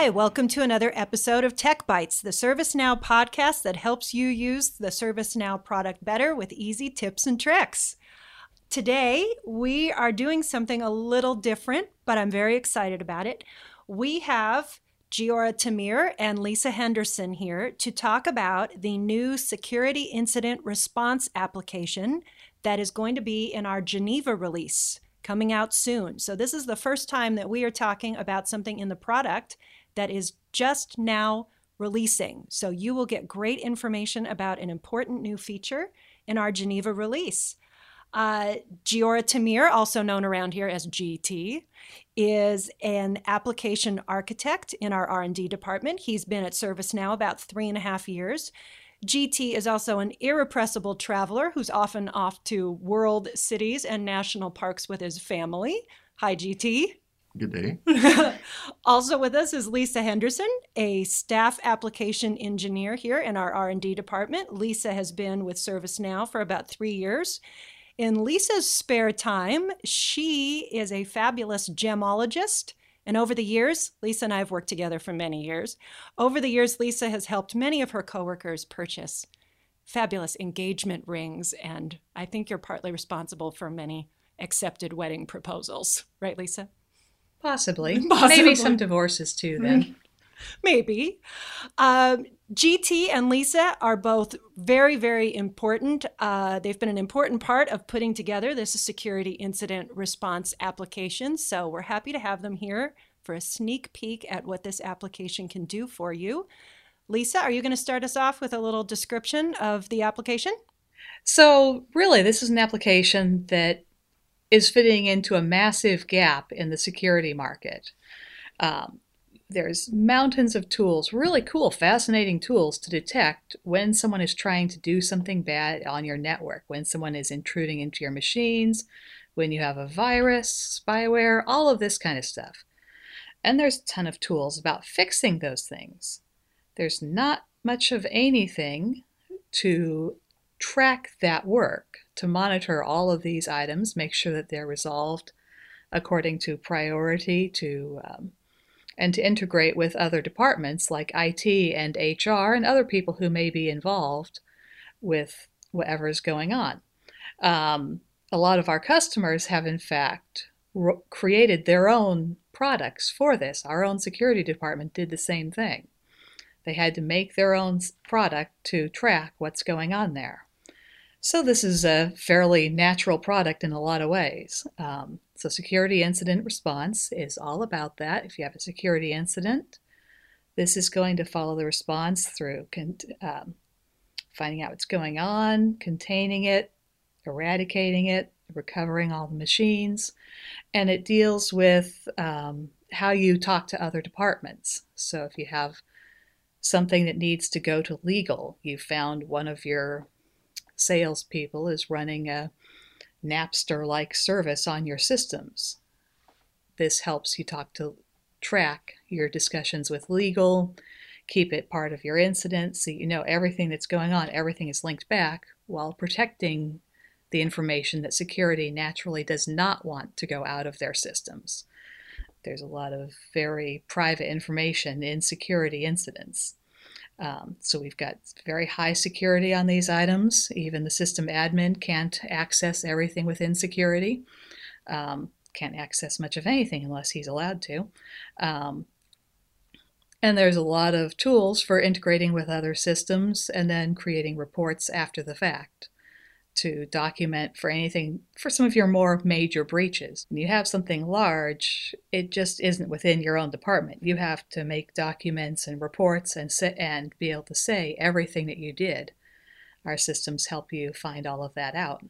Hi, welcome to another episode of Tech Bytes, the ServiceNow podcast that helps you use the ServiceNow product better with easy tips and tricks. Today, we are doing something a little different, but I'm very excited about it. We have Giora Tamir and Lisa Henderson here to talk about the new security incident response application that is going to be in our Geneva release coming out soon. So, this is the first time that we are talking about something in the product that is just now releasing. So, you will get great information about an important new feature in our Geneva release. Uh, Giora Tamir, also known around here as GT, is an application architect in our R&D department. He's been at ServiceNow about three and a half years. GT is also an irrepressible traveler who's often off to world cities and national parks with his family. Hi, GT. Good day. also with us is Lisa Henderson, a staff application engineer here in our R&D department. Lisa has been with ServiceNow for about 3 years. In Lisa's spare time, she is a fabulous gemologist and over the years, Lisa and I have worked together for many years. Over the years, Lisa has helped many of her coworkers purchase fabulous engagement rings, and I think you're partly responsible for many accepted wedding proposals, right, Lisa? Possibly. Possibly. Maybe some divorces too, then. Maybe. Um, GT and Lisa are both very, very important. Uh, they've been an important part of putting together this security incident response application. So we're happy to have them here for a sneak peek at what this application can do for you. Lisa, are you going to start us off with a little description of the application? So, really, this is an application that is fitting into a massive gap in the security market. Um, there's mountains of tools, really cool, fascinating tools to detect when someone is trying to do something bad on your network, when someone is intruding into your machines, when you have a virus, spyware, all of this kind of stuff. And there's a ton of tools about fixing those things. There's not much of anything to track that work, to monitor all of these items, make sure that they're resolved according to priority, to um, and to integrate with other departments like IT and HR and other people who may be involved with whatever is going on. Um, a lot of our customers have, in fact, created their own products for this. Our own security department did the same thing. They had to make their own product to track what's going on there. So, this is a fairly natural product in a lot of ways. Um, so, security incident response is all about that. If you have a security incident, this is going to follow the response through um, finding out what's going on, containing it, eradicating it, recovering all the machines, and it deals with um, how you talk to other departments. So, if you have something that needs to go to legal, you found one of your salespeople is running a Napster like service on your systems. This helps you talk to track your discussions with legal, keep it part of your incident so you know everything that's going on, everything is linked back while protecting the information that security naturally does not want to go out of their systems. There's a lot of very private information in security incidents. Um, so we've got very high security on these items. Even the system admin can't access everything within security. Um, can't access much of anything unless he's allowed to. Um, and there's a lot of tools for integrating with other systems and then creating reports after the fact to document for anything for some of your more major breaches. When you have something large, it just isn't within your own department. You have to make documents and reports and sit and be able to say everything that you did. Our systems help you find all of that out.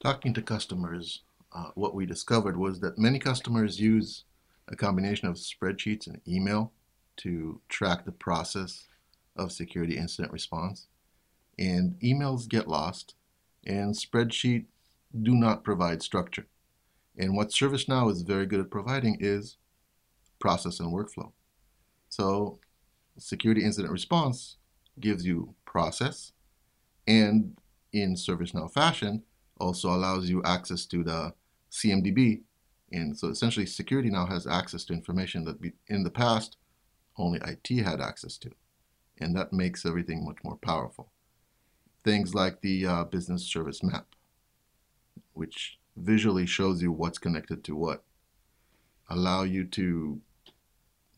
Talking to customers, uh, what we discovered was that many customers use a combination of spreadsheets and email to track the process of security incident response and emails get lost, and spreadsheets do not provide structure. And what ServiceNow is very good at providing is process and workflow. So, security incident response gives you process, and in ServiceNow fashion, also allows you access to the CMDB And so essentially, security now has access to information that in the past only IT had access to. And that makes everything much more powerful. Things like the uh, business service map, which visually shows you what's connected to what, allow you to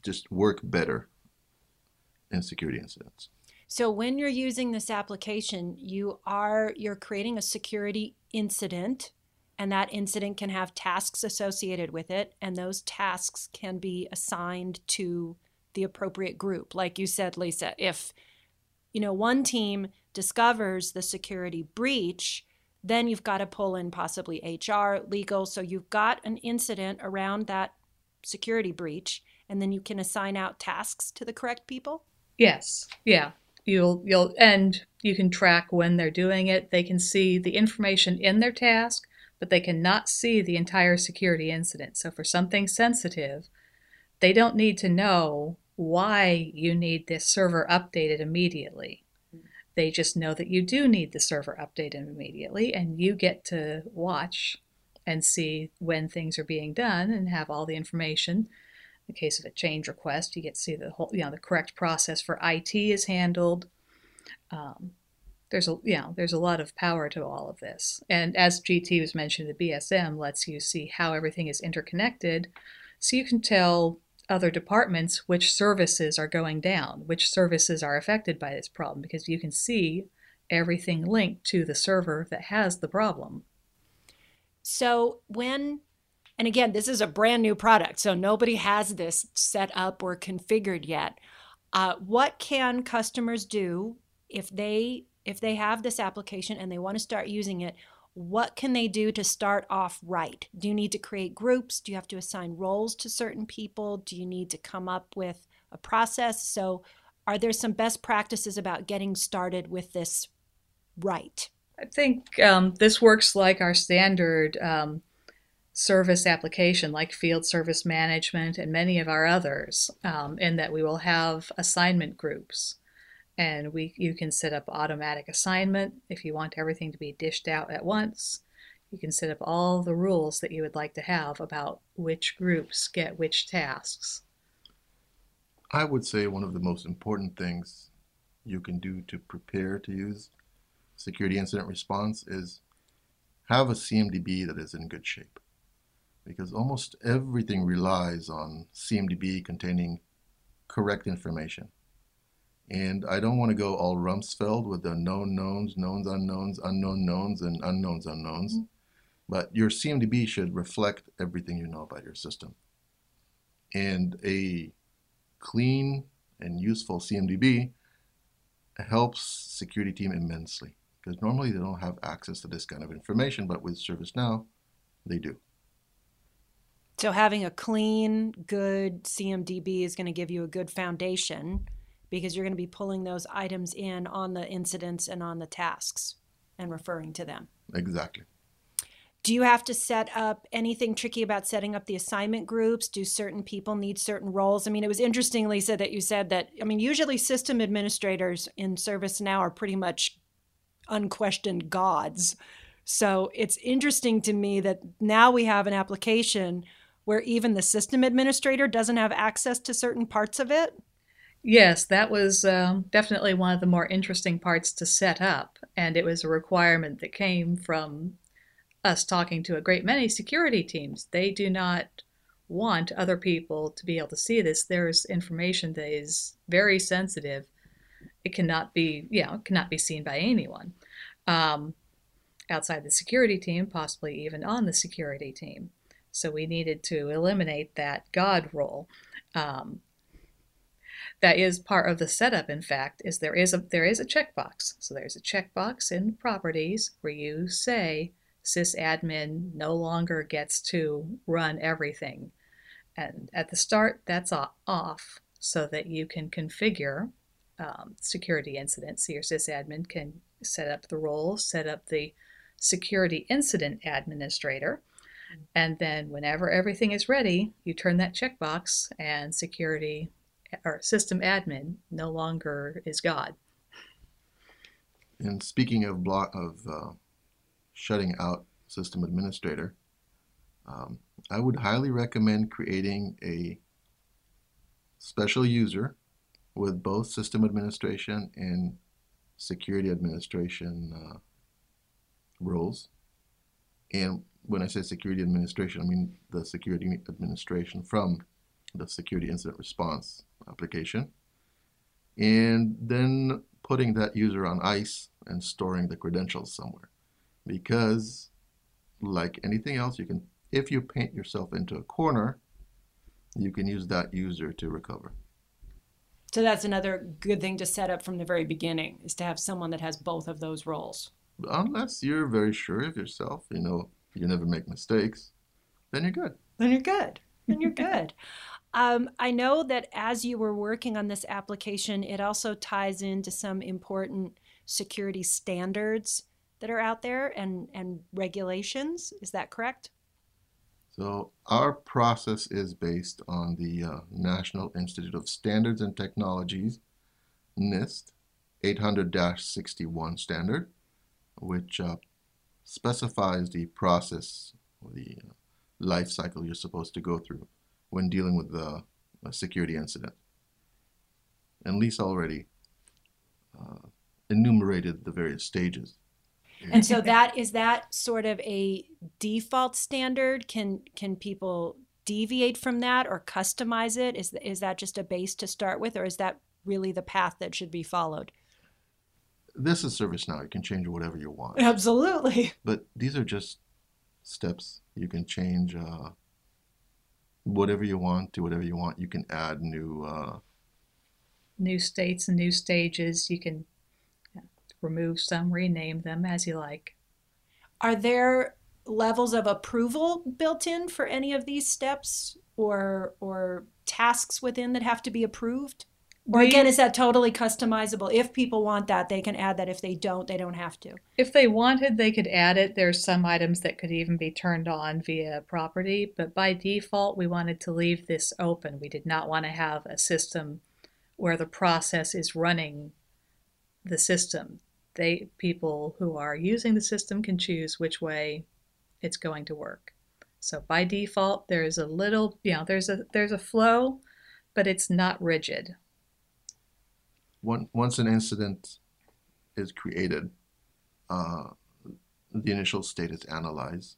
just work better in security incidents. So when you're using this application, you are you're creating a security incident and that incident can have tasks associated with it and those tasks can be assigned to the appropriate group like you said lisa if you know one team discovers the security breach then you've got to pull in possibly hr legal so you've got an incident around that security breach and then you can assign out tasks to the correct people yes yeah you'll you'll and you can track when they're doing it they can see the information in their task but they cannot see the entire security incident. So, for something sensitive, they don't need to know why you need this server updated immediately. They just know that you do need the server updated immediately, and you get to watch and see when things are being done and have all the information. In the case of a change request, you get to see the whole, you know, the correct process for IT is handled. Um, there's a you know there's a lot of power to all of this and as gt was mentioned the bsm lets you see how everything is interconnected so you can tell other departments which services are going down which services are affected by this problem because you can see everything linked to the server that has the problem. So when and again this is a brand new product so nobody has this set up or configured yet. Uh, what can customers do if they if they have this application and they want to start using it, what can they do to start off right? Do you need to create groups? Do you have to assign roles to certain people? Do you need to come up with a process? So, are there some best practices about getting started with this right? I think um, this works like our standard um, service application, like field service management and many of our others, um, in that we will have assignment groups and we you can set up automatic assignment if you want everything to be dished out at once. You can set up all the rules that you would like to have about which groups get which tasks. I would say one of the most important things you can do to prepare to use security incident response is have a CMDB that is in good shape. Because almost everything relies on CMDB containing correct information. And I don't want to go all Rumsfeld with the known knowns, knowns unknowns, unknown knowns, and unknowns unknowns. Mm-hmm. But your CMDB should reflect everything you know about your system. And a clean and useful CMDB helps security team immensely because normally they don't have access to this kind of information, but with ServiceNow, they do. So having a clean, good CMDB is going to give you a good foundation because you're going to be pulling those items in on the incidents and on the tasks and referring to them. Exactly. Do you have to set up anything tricky about setting up the assignment groups? Do certain people need certain roles? I mean, it was interesting, Lisa, that you said that. I mean, usually system administrators in ServiceNow are pretty much unquestioned gods. So it's interesting to me that now we have an application where even the system administrator doesn't have access to certain parts of it. Yes, that was um, definitely one of the more interesting parts to set up, and it was a requirement that came from us talking to a great many security teams. They do not want other people to be able to see this. There's information that is very sensitive. It cannot be, you know, cannot be seen by anyone um, outside the security team, possibly even on the security team. So we needed to eliminate that God role. Um, that is part of the setup in fact is there is a there is a checkbox. So there's a checkbox in properties where you say sysadmin no longer gets to run everything. And at the start that's off so that you can configure um, security incidents. So your sysadmin can set up the role set up the security incident administrator. And then whenever everything is ready you turn that checkbox and security or system admin no longer is God. And speaking of block of uh, shutting out system administrator, Um, I would highly recommend creating a special user with both system administration and security administration uh, roles. And when I say security administration, I mean the security administration from the security incident response application. And then putting that user on ice and storing the credentials somewhere. Because, like anything else, you can, if you paint yourself into a corner, you can use that user to recover. So that's another good thing to set up from the very beginning is to have someone that has both of those roles. Unless you're very sure of yourself, you know, you never make mistakes, then you're good. Then you're good. Then you're good. Um, I know that as you were working on this application, it also ties into some important security standards that are out there and, and regulations. Is that correct? So our process is based on the uh, National Institute of Standards and Technologies, NIST 800-61 standard, which uh, specifies the process or the uh, life cycle you're supposed to go through when dealing with the, a security incident. And Lisa already uh, enumerated the various stages. And so that is that sort of a default standard. Can can people deviate from that or customize it? Is is that just a base to start with, or is that really the path that should be followed? This is ServiceNow. You can change whatever you want. Absolutely. But these are just steps. You can change uh, whatever you want to whatever you want. You can add new uh, new states and new stages. You can remove some, rename them as you like. Are there levels of approval built in for any of these steps or or tasks within that have to be approved? Or again, is that totally customizable? If people want that, they can add that. If they don't, they don't have to. If they wanted, they could add it. There's some items that could even be turned on via property, but by default, we wanted to leave this open. We did not want to have a system where the process is running the system they people who are using the system can choose which way it's going to work. So by default, there's a little, you know, there's a there's a flow, but it's not rigid. Once an incident is created, uh, the initial state is analyzed.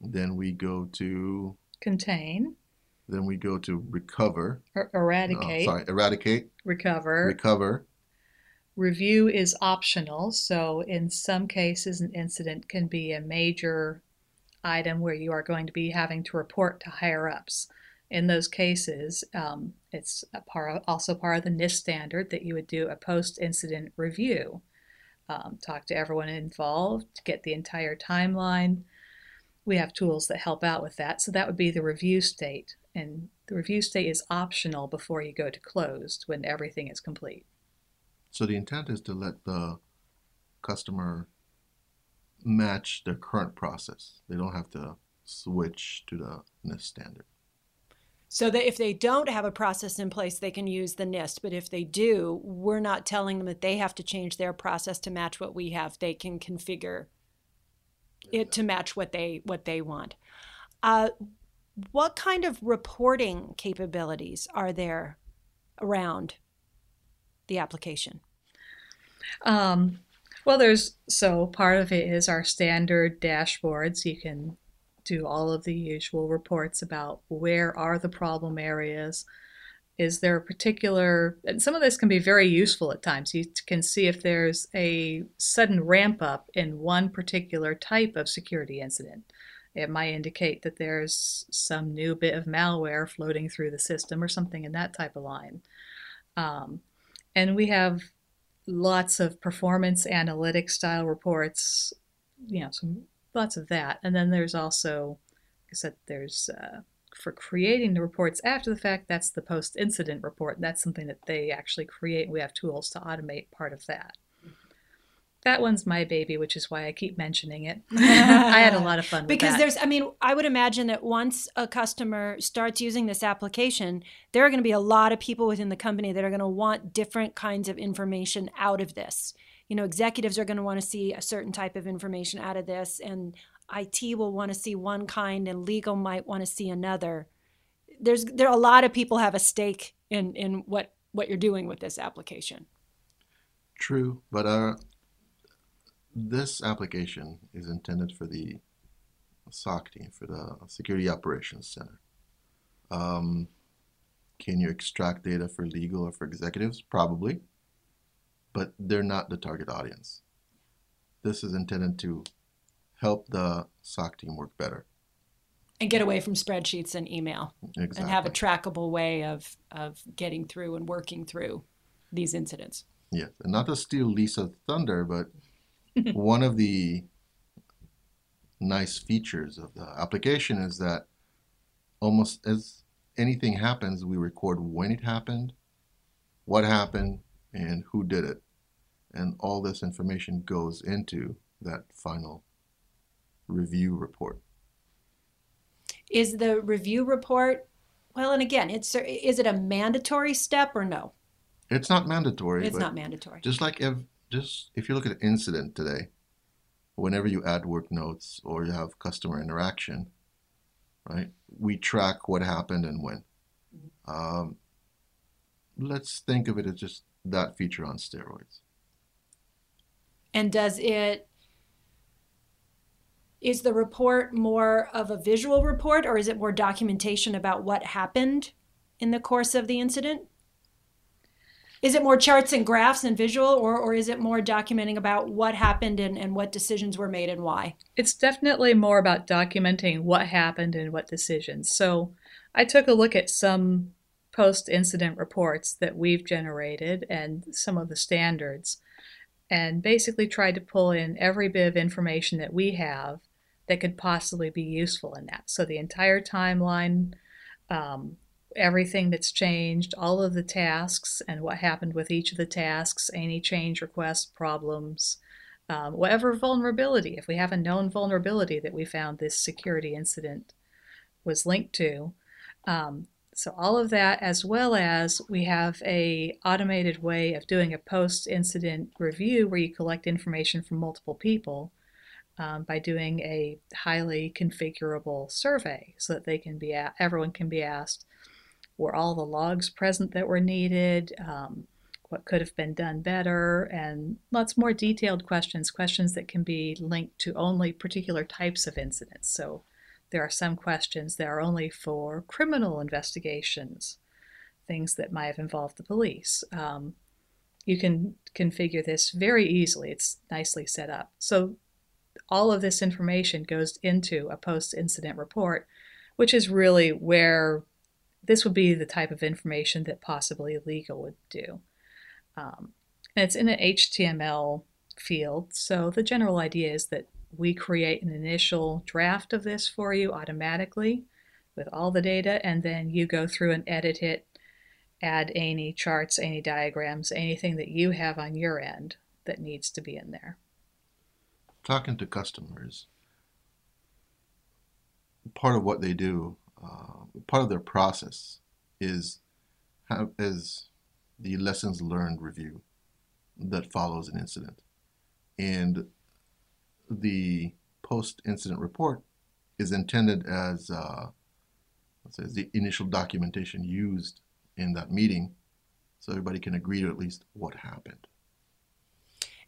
Then we go to contain. Then we go to recover. Er- eradicate. Uh, sorry, eradicate. Recover. Recover. Review is optional, so in some cases, an incident can be a major item where you are going to be having to report to higher ups. In those cases, um, it's part, also part of the NIST standard that you would do a post incident review. Um, talk to everyone involved, to get the entire timeline. We have tools that help out with that. So that would be the review state. And the review state is optional before you go to closed when everything is complete. So the intent is to let the customer match their current process. They don't have to switch to the NIST standard. So that if they don't have a process in place, they can use the NIST. But if they do, we're not telling them that they have to change their process to match what we have. They can configure it to match what they what they want. Uh, what kind of reporting capabilities are there around the application? Um, well, there's so part of it is our standard dashboards. You can do all of the usual reports about where are the problem areas. Is there a particular, and some of this can be very useful at times. You can see if there's a sudden ramp up in one particular type of security incident. It might indicate that there's some new bit of malware floating through the system or something in that type of line. Um, and we have lots of performance analytic style reports, you know, some lots of that. And then there's also, like I said, there's uh, for creating the reports after the fact, that's the post incident report. That's something that they actually create. We have tools to automate part of that that one's my baby, which is why I keep mentioning it. I had a lot of fun because that. there's, I mean, I would imagine that once a customer starts using this application, there are going to be a lot of people within the company that are going to want different kinds of information out of this. You know, executives are going to want to see a certain type of information out of this, and IT will want to see one kind and legal might want to see another. There's there a lot of people have a stake in in what what you're doing with this application. True, but uh, this application is intended for the SOC team, for the Security Operations Center. Um, can you extract data for legal or for executives? Probably, but they're not the target audience. This is intended to help the SOC team work better. And get away from spreadsheets and email Exactly. and have a trackable way of, of getting through and working through these incidents. Yes, and not to steal Lisa's thunder, but one of the nice features of the application is that almost as anything happens, we record when it happened, what happened, and who did it. And all this information goes into that final review report. Is the review report well and again, it's is it a mandatory step or no? It's not mandatory. It's not mandatory. Just like if just if you look at an incident today, whenever you add work notes or you have customer interaction, right? We track what happened and when. Um, let's think of it as just that feature on steroids. And does it is the report more of a visual report or is it more documentation about what happened in the course of the incident? Is it more charts and graphs and visual or, or is it more documenting about what happened and, and what decisions were made and why? It's definitely more about documenting what happened and what decisions. So I took a look at some post incident reports that we've generated and some of the standards and basically tried to pull in every bit of information that we have that could possibly be useful in that. So the entire timeline, um, everything that's changed, all of the tasks, and what happened with each of the tasks, any change requests, problems, um, whatever vulnerability, if we have a known vulnerability that we found this security incident was linked to. Um, so all of that, as well as we have a automated way of doing a post-incident review where you collect information from multiple people um, by doing a highly configurable survey, so that they can be a- everyone can be asked were all the logs present that were needed, um, what could have been done better, and lots more detailed questions, questions that can be linked to only particular types of incidents. So there are some questions that are only for criminal investigations, things that might have involved the police. Um, you can configure this very easily. It's nicely set up. So all of this information goes into a post incident report, which is really where this would be the type of information that possibly legal would do. Um, and it's in an HTML field, so the general idea is that we create an initial draft of this for you automatically with all the data, and then you go through and edit it, add any charts, any diagrams, anything that you have on your end that needs to be in there. Talking to customers, part of what they do, uh, part of their process is have, is the lessons learned review that follows an incident. And the post incident report is intended as uh, let's say, the initial documentation used in that meeting so everybody can agree to at least what happened.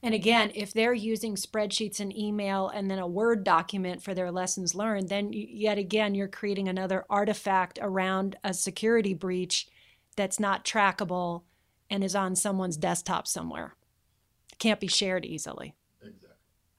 And again, if they're using spreadsheets and email and then a Word document for their lessons learned, then yet again, you're creating another artifact around a security breach that's not trackable and is on someone's desktop somewhere. Can't be shared easily.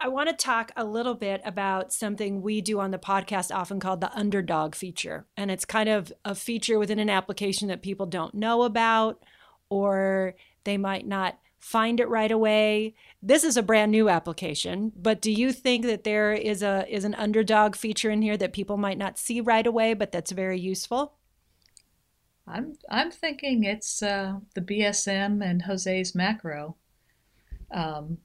I want to talk a little bit about something we do on the podcast, often called the underdog feature. And it's kind of a feature within an application that people don't know about, or they might not find it right away. This is a brand new application, but do you think that there is a is an underdog feature in here that people might not see right away, but that's very useful? I'm I'm thinking it's uh, the BSM and Jose's macro, um,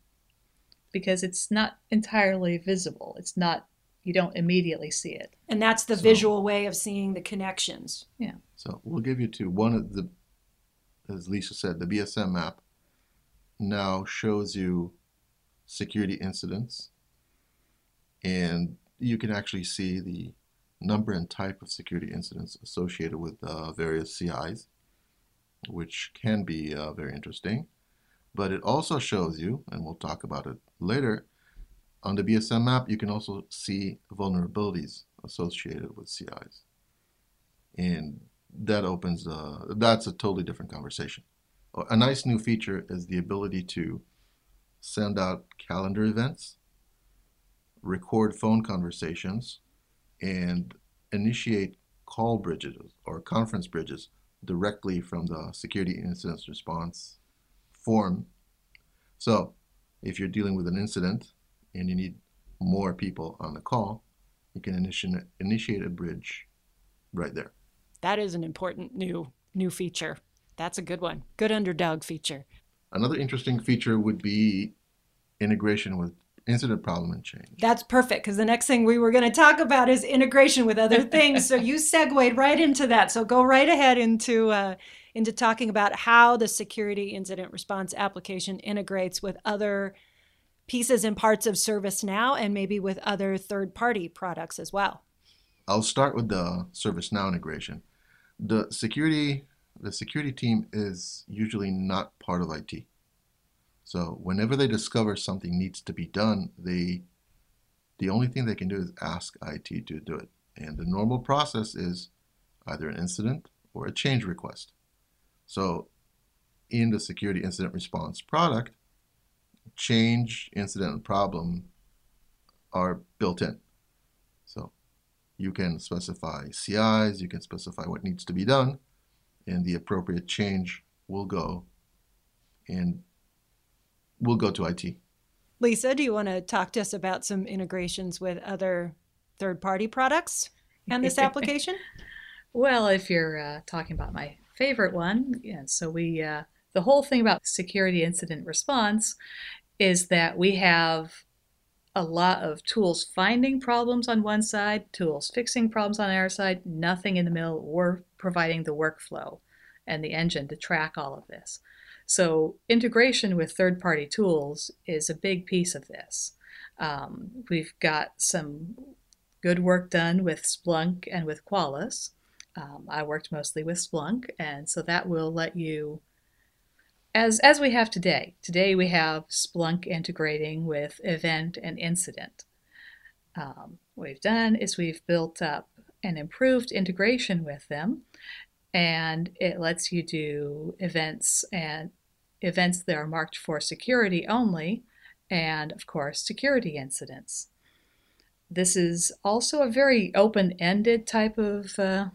because it's not entirely visible. It's not you don't immediately see it. And that's the So- visual way of seeing the connections. Yeah. So we'll give you two. One of the, as Lisa said, the BSM map now shows you security incidents, and you can actually see the number and type of security incidents associated with uh, various CIs, which can be uh, very interesting. But it also shows you, and we'll talk about it later, on the BSM map, you can also see vulnerabilities associated with CIs. And that opens, uh, that's a totally different conversation. A nice new feature is the ability to send out calendar events, record phone conversations, and initiate call bridges or conference bridges directly from the security incident response form. So, if you're dealing with an incident and you need more people on the call, you can initiate, initiate a bridge right there. That is an important new new feature. That's a good one. Good underdog feature. Another interesting feature would be integration with incident problem and change. That's perfect because the next thing we were going to talk about is integration with other things. so you segued right into that. So go right ahead into uh, into talking about how the security incident response application integrates with other pieces and parts of ServiceNow and maybe with other third party products as well. I'll start with the ServiceNow integration. The security the security team is usually not part of IT. So whenever they discover something needs to be done, they the only thing they can do is ask IT to do it. And the normal process is either an incident or a change request. So in the security incident response product, change, incident, and problem are built in. So you can specify CIs, you can specify what needs to be done, and the appropriate change will go and will go to IT. Lisa, do you want to talk to us about some integrations with other third party products and this application? well, if you're uh, talking about my favorite one, yeah, so we, uh, the whole thing about security incident response is that we have a lot of tools finding problems on one side, tools fixing problems on our side, nothing in the middle. We're providing the workflow and the engine to track all of this. So, integration with third party tools is a big piece of this. Um, we've got some good work done with Splunk and with Qualys. Um, I worked mostly with Splunk, and so that will let you as, as we have today. Today we have Splunk integrating with event and incident. Um, what we've done is we've built up an improved integration with them, and it lets you do events and events that are marked for security only, and of course, security incidents. This is also a very open ended type of uh,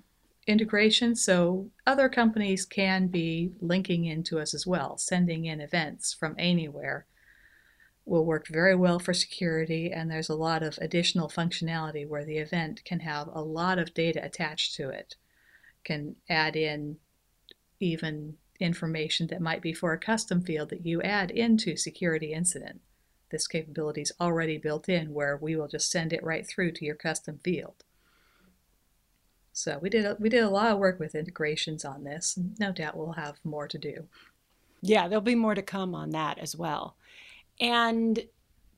integration, so other companies can be linking into us as well, sending in events from anywhere. Will work very well for security, and there's a lot of additional functionality where the event can have a lot of data attached to it. Can add in even information that might be for a custom field that you add into security incident. This capability is already built in where we will just send it right through to your custom field. So we did a, we did a lot of work with integrations on this. No doubt we'll have more to do. Yeah, there'll be more to come on that as well. And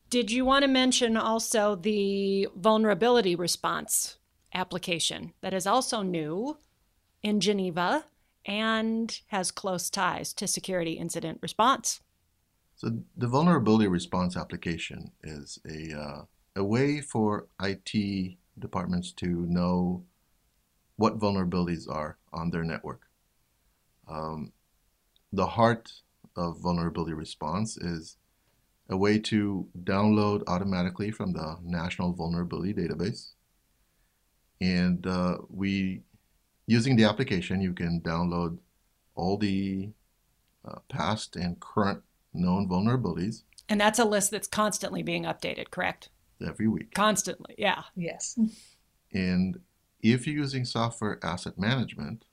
did you want to mention also the vulnerability response application that is also new in Geneva and has close ties to security incident response? So the vulnerability response application is a uh, a way for IT departments to know what vulnerabilities are on their network. Um, the heart of vulnerability response is a way to download automatically from the National Vulnerability Database. And uh, we, using the application, you can download all the uh, past and current known vulnerabilities. And that's a list that's constantly being updated, correct? Every week. Constantly, yeah. Yes. And if you're using software asset management,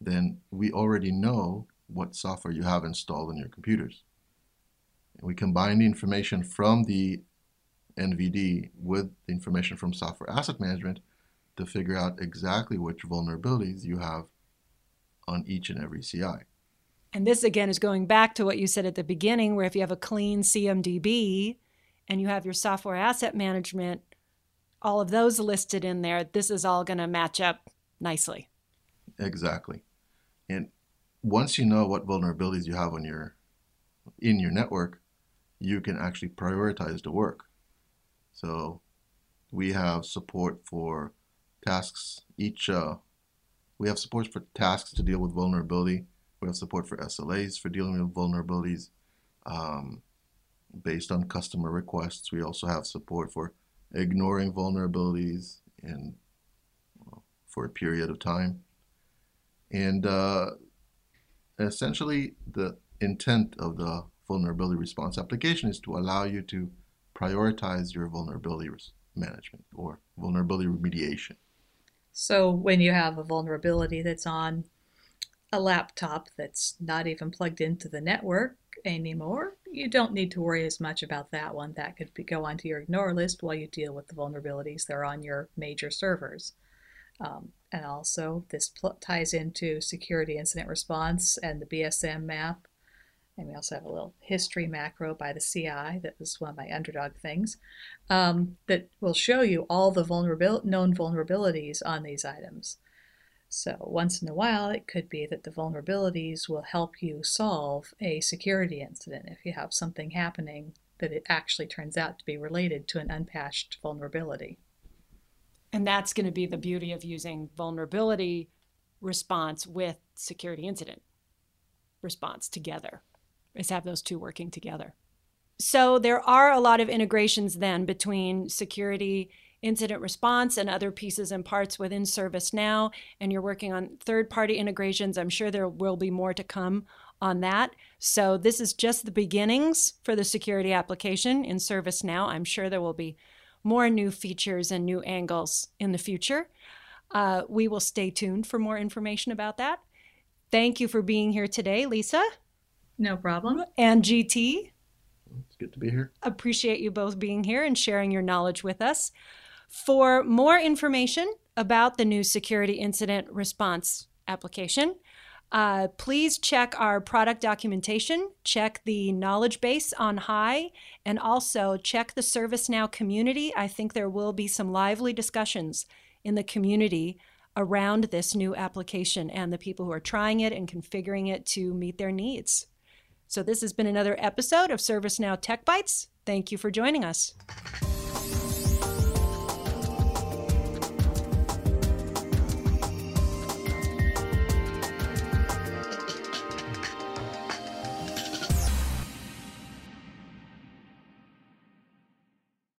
then we already know what software you have installed on your computers. And we combine the information from the NVD with the information from software asset management to figure out exactly which vulnerabilities you have on each and every CI. And this again is going back to what you said at the beginning, where if you have a clean CMDB and you have your software asset management all of those listed in there, this is all going to match up nicely. Exactly. And once you know what vulnerabilities you have on your in your network, you can actually prioritize the work. So we have support for tasks each uh, we have support for tasks to deal with vulnerability. We have support for SLAs for dealing with vulnerabilities um, based on customer requests. We also have support for ignoring vulnerabilities and well, for a period of time. And uh, essentially, the intent of the vulnerability response application is to allow you to prioritize your vulnerability management or vulnerability remediation. So when you have a vulnerability that's on a laptop that's not even plugged into the network anymore, you don't need to worry as much about that one. That could be, go onto your ignore list while you deal with the vulnerabilities that are on your major servers. Um, and also, this ties into security incident response and the BSM map. And we also have a little history macro by the CI that was one of my underdog things um, that will show you all the vulnerabil- known vulnerabilities on these items. So, once in a while, it could be that the vulnerabilities will help you solve a security incident if you have something happening that it actually turns out to be related to an unpatched vulnerability. And that's going to be the beauty of using vulnerability response with security incident response together, is have those two working together. So there are a lot of integrations then between security incident response and other pieces and parts within ServiceNow, and you're working on third party integrations. I'm sure there will be more to come on that. So this is just the beginnings for the security application in ServiceNow. I'm sure there will be more new features and new angles in the future. Uh, we will stay tuned for more information about that. Thank you for being here today, Lisa. No problem. And GT. It's good to be here. Appreciate you both being here and sharing your knowledge with us. For more information about the new security incident response application, uh, please check our product documentation, check the knowledge base on HI, and also check the ServiceNow community. I think there will be some lively discussions in the community around this new application and the people who are trying it and configuring it to meet their needs. So, this has been another episode of ServiceNow Tech Bytes. Thank you for joining us.